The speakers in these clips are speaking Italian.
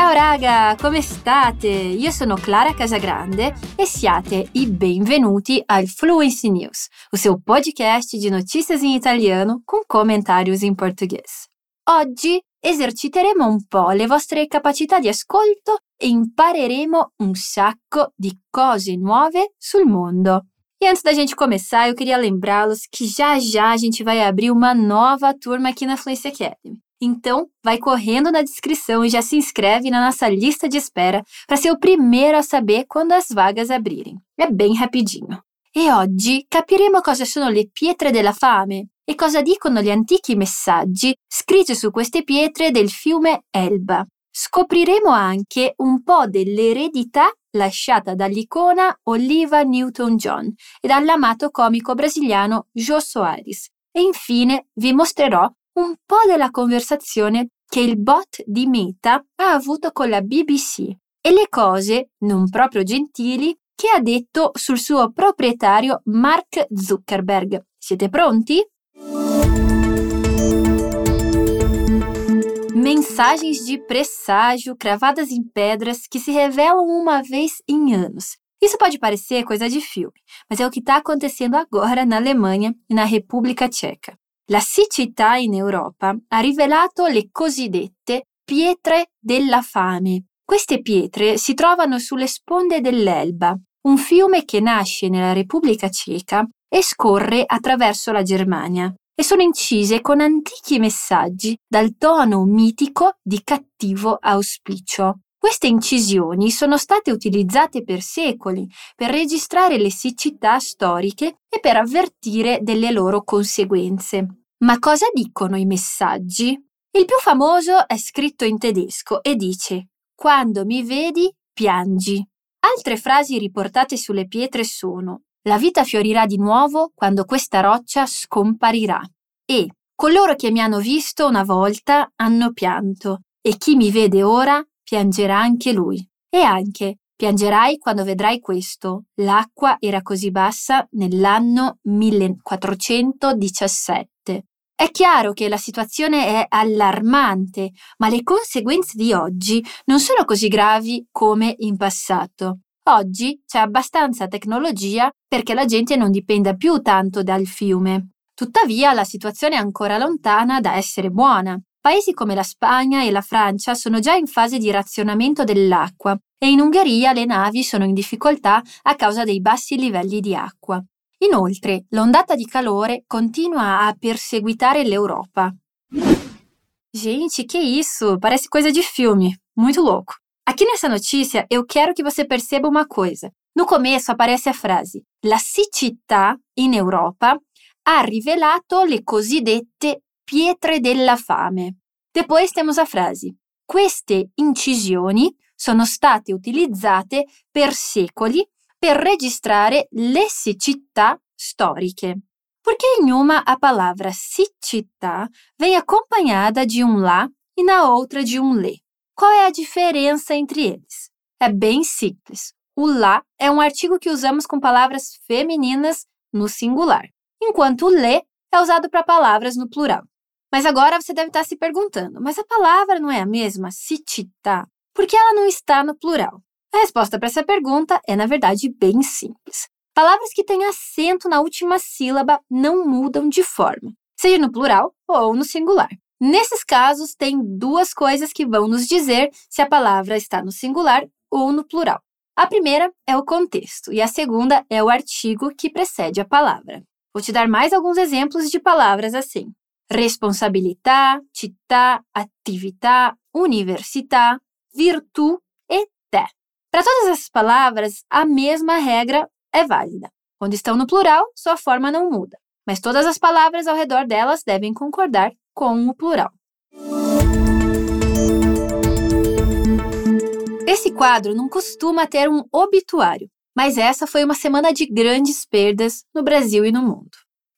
Ciao raga, come state? Io sono Clara Casagrande e siate i benvenuti al Fluency News, o seu podcast de notícias em italiano com comentários em português. Oggi eserciteremo un po' le vostre capacità di ascolto e impareremo un sacco di cose nuove sul mondo. E antes da gente começar, eu queria lembrá-los que já já a gente vai abrir uma nova turma aqui na Fluency Academy. Então, vai correndo na descrição e já se inscreve na nossa lista de espera para ser o primeiro a saber quando as vagas abrirem. É bem rapidinho. E oggi capiremo cosa sono le pietre della fame e cosa dicono gli antichi messaggi scritti su queste pietre del fiume Elba. Scopriremo anche un po' dell'eredità lasciata dall'icona Oliva Newton-John e dall'amato comico brasiliano Jô Soares. E infine vi mostrerò un po' della conversazione che il bot di Meta ha avuto con la BBC e le cose non proprio gentili che ha detto sul suo proprietario Mark Zuckerberg. Siete pronti? Mensagens de presságio cravadas em pedras que se revelam uma vez em anos. Isso pode parecer coisa de filme, mas é o que está acontecendo agora na Alemanha e na República Tcheca. La siccità in Europa ha rivelato le cosiddette pietre della fame. Queste pietre si trovano sulle sponde dell'Elba, un fiume che nasce nella Repubblica Ceca e scorre attraverso la Germania e sono incise con antichi messaggi dal tono mitico di cattivo auspicio. Queste incisioni sono state utilizzate per secoli per registrare le siccità storiche e per avvertire delle loro conseguenze. Ma cosa dicono i messaggi? Il più famoso è scritto in tedesco e dice Quando mi vedi, piangi. Altre frasi riportate sulle pietre sono la vita fiorirà di nuovo quando questa roccia scomparirà. E coloro che mi hanno visto una volta hanno pianto, e chi mi vede ora piangerà anche lui. E anche piangerai quando vedrai questo. L'acqua era così bassa nell'anno 1417. È chiaro che la situazione è allarmante, ma le conseguenze di oggi non sono così gravi come in passato. Oggi c'è abbastanza tecnologia perché la gente non dipenda più tanto dal fiume. Tuttavia la situazione è ancora lontana da essere buona. Paesi come la Spagna e la Francia sono già in fase di razionamento dell'acqua e in Ungheria le navi sono in difficoltà a causa dei bassi livelli di acqua. Inoltre, l'ondata di calore continua a perseguitare l'Europa. Gente, que isso? Parece coisa de filme. Muito louco. Aqui nessa notícia, eu quero que você perceba uma coisa. No começo aparece a frase: La siccità in Europa ha rivelato le cosiddette pietre della fame. Depois temos a frase: Queste incisioni sono state utilizzate per secoli per registrare le siccità storiche. Porque em uma a palavra siccità vem acompanhada de um lá e na outra de um lê. Qual é a diferença entre eles? É bem simples. O lá é um artigo que usamos com palavras femininas no singular, enquanto o lê é usado para palavras no plural. Mas agora você deve estar se perguntando: mas a palavra não é a mesma, siccità? Por que ela não está no plural? A resposta para essa pergunta é, na verdade, bem simples. Palavras que têm acento na última sílaba não mudam de forma, seja no plural ou no singular. Nesses casos, tem duas coisas que vão nos dizer se a palavra está no singular ou no plural. A primeira é o contexto e a segunda é o artigo que precede a palavra. Vou te dar mais alguns exemplos de palavras assim: responsabilità, città, attività, università, virtù e te. Para todas essas palavras, a mesma regra é válida. Quando estão no plural, sua forma não muda, mas todas as palavras ao redor delas devem concordar com o plural. Esse quadro não costuma ter um obituário, mas essa foi uma semana de grandes perdas no Brasil e no mundo.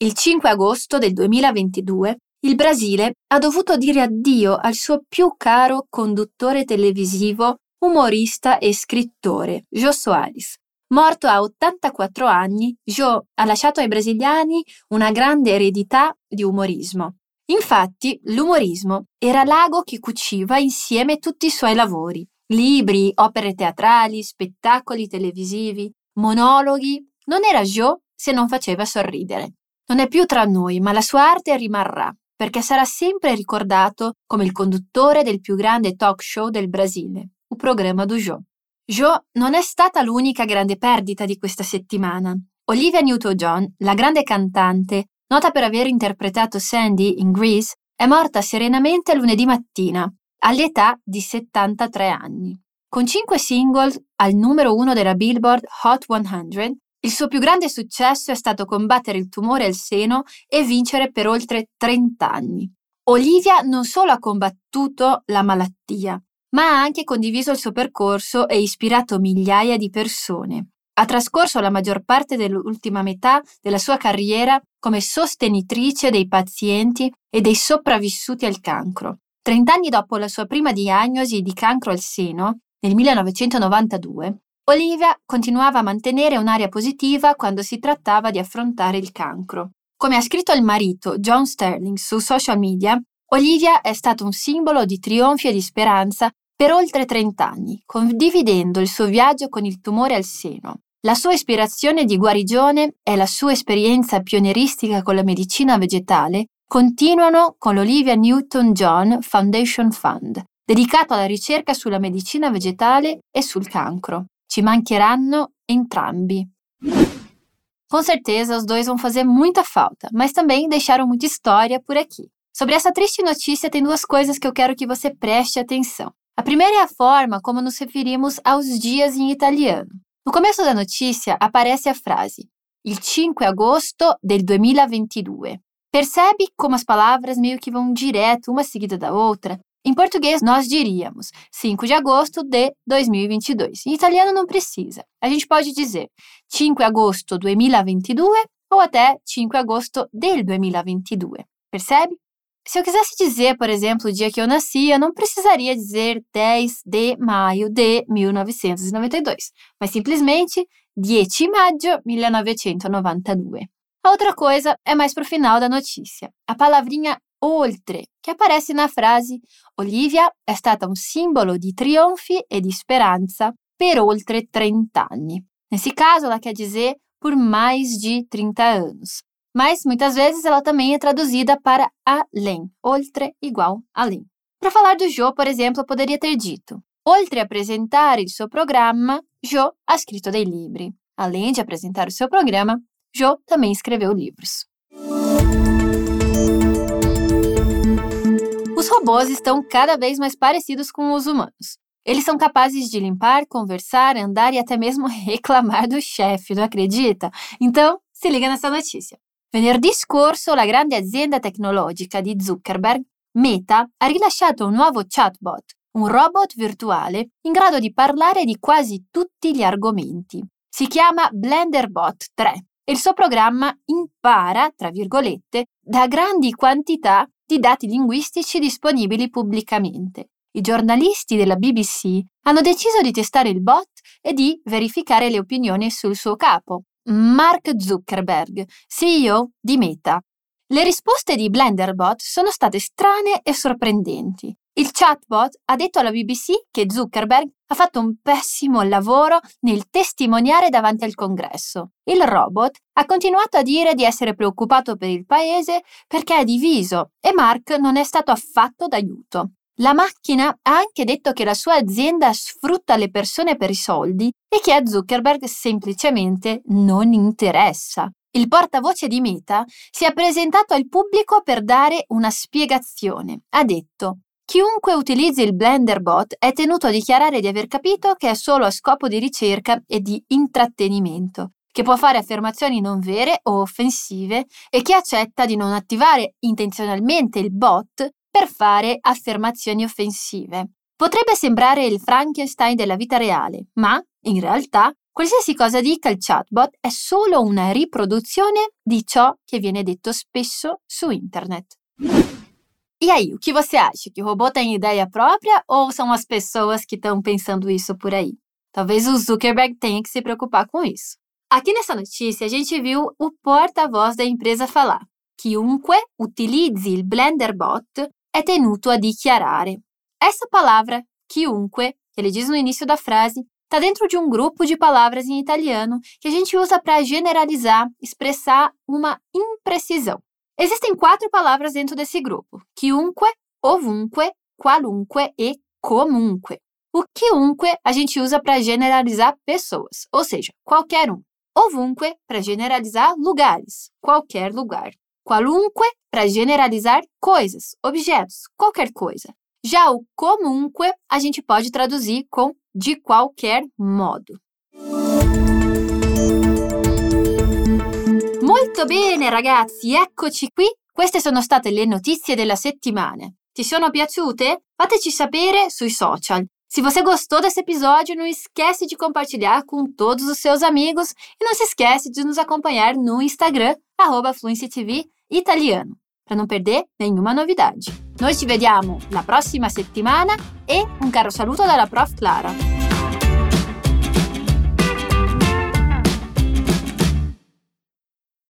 Il 5 agosto del 2022 il Brasile ha dovuto dire addio al suo più caro conduttore televisivo, umorista e scrittore, Jô Soares. Morto a 84 anni, Jô ha lasciato ai brasiliani una grande eredità di umorismo. Infatti, l'umorismo era l'ago che cuciva insieme tutti i suoi lavori. Libri, opere teatrali, spettacoli televisivi, monologhi. Non era Joe se non faceva sorridere. Non è più tra noi, ma la sua arte rimarrà, perché sarà sempre ricordato come il conduttore del più grande talk show del Brasile, il programma do Joe. Joe non è stata l'unica grande perdita di questa settimana. Olivia Newton-John, la grande cantante, nota per aver interpretato Sandy in Grease, è morta serenamente lunedì mattina, all'età di 73 anni. Con cinque single al numero uno della Billboard Hot 100, il suo più grande successo è stato combattere il tumore al seno e vincere per oltre 30 anni. Olivia non solo ha combattuto la malattia, ma ha anche condiviso il suo percorso e ispirato migliaia di persone. Ha trascorso la maggior parte dell'ultima metà della sua carriera come sostenitrice dei pazienti e dei sopravvissuti al cancro. Trent'anni dopo la sua prima diagnosi di cancro al seno, nel 1992, Olivia continuava a mantenere un'aria positiva quando si trattava di affrontare il cancro. Come ha scritto il marito John Sterling su social media, Olivia è stato un simbolo di trionfi e di speranza per oltre 30 anni, condividendo il suo viaggio con il tumore al seno. La sua ispirazione di guarigione e la sua esperienza pionieristica con la medicina vegetale continuano con l'Olivia Newton-John Foundation Fund, dedicato alla ricerca sulla medicina vegetale e sul cancro. Ci mancheranno entrambi. Com certeza, os dois vão fazer muita falta, mas também deixaram muita história por aqui. Sobre essa triste notícia, tem duas coisas que eu quero que você preste atenção. A primeira é a forma como nos referimos aos dias em italiano. No começo da notícia aparece a frase Il 5 agosto del 2022. Percebe como as palavras meio que vão direto uma seguida da outra? Em português, nós diríamos 5 de agosto de 2022. Em italiano, não precisa. A gente pode dizer 5 agosto 2022 ou até 5 agosto del 2022. Percebe? Se eu quisesse dizer, por exemplo, o dia que eu nasci, eu não precisaria dizer 10 de maio de 1992, mas simplesmente 10 maggio 1992. A outra coisa é mais para o final da notícia. A palavrinha oltre, che aparece na frase Olivia è stata un simbolo di trionfi e di speranza per oltre 30 anni. Nesse caso, ela quer dizer por mais de 30 anos. Mas muitas vezes ela também é traduzida para além, oltre igual além. Para falar do Jô, por exemplo, eu poderia ter dito: Oltre a apresentare il suo programma, Jô ha scritto dei libri. Além de apresentar o seu programa, Jô também escreveu livros. Os robôs estão cada vez mais parecidos com os humanos. Eles são capazes de limpar, conversar, andar e até mesmo reclamar do chefe, não acredita? Então, se liga nessa notícia. Venerdì scorso la grande azienda tecnologica di Zuckerberg, Meta, ha rilasciato un nuovo chatbot, un robot virtuale in grado di parlare di quasi tutti gli argomenti. Si chiama BlenderBot 3 e il suo programma impara, tra virgolette, da grandi quantità di dati linguistici disponibili pubblicamente. I giornalisti della BBC hanno deciso di testare il bot e di verificare le opinioni sul suo capo, Mark Zuckerberg, CEO di Meta. Le risposte di Blenderbot sono state strane e sorprendenti. Il chatbot ha detto alla BBC che Zuckerberg ha fatto un pessimo lavoro nel testimoniare davanti al congresso. Il robot ha continuato a dire di essere preoccupato per il paese perché è diviso e Mark non è stato affatto d'aiuto. La macchina ha anche detto che la sua azienda sfrutta le persone per i soldi e che a Zuckerberg semplicemente non interessa. Il portavoce di Meta si è presentato al pubblico per dare una spiegazione. Ha detto Chiunque utilizzi il Blender Bot è tenuto a dichiarare di aver capito che è solo a scopo di ricerca e di intrattenimento, che può fare affermazioni non vere o offensive e che accetta di non attivare intenzionalmente il bot per fare affermazioni offensive. Potrebbe sembrare il Frankenstein della vita reale, ma, in realtà, qualsiasi cosa dica il chatbot è solo una riproduzione di ciò che viene detto spesso su internet. E aí, o que você acha? Que o robô tem ideia própria ou são as pessoas que estão pensando isso por aí? Talvez o Zuckerberg tenha que se preocupar com isso. Aqui nessa notícia, a gente viu o porta-voz da empresa falar: chiunque utilizzi il Blender Bot è tenuto a dichiarare. Essa palavra, chiunque, que ele diz no início da frase, está dentro de um grupo de palavras em italiano que a gente usa para generalizar, expressar uma imprecisão. Existem quatro palavras dentro desse grupo: chiunque, ovunque, qualunque e comunque. O chiunque a gente usa para generalizar pessoas, ou seja, qualquer um. Ovunque para generalizar lugares, qualquer lugar. Qualunque para generalizar coisas, objetos, qualquer coisa. Já o comunque a gente pode traduzir com de qualquer modo. Molto bene ragazzi, eccoci qui. Queste sono state le notizie della settimana. Ti sono piaciute? Fateci sapere sui social. Se você gostou desse episódio, não esquece de compartilhar com todos os seus amigos e não se esquece de nos acompanhar no Instagram, FluencyTV Italiano, para não perder nenhuma novidade. Noi ci vediamo la prossima settimana e un caro saluto dalla prof Clara.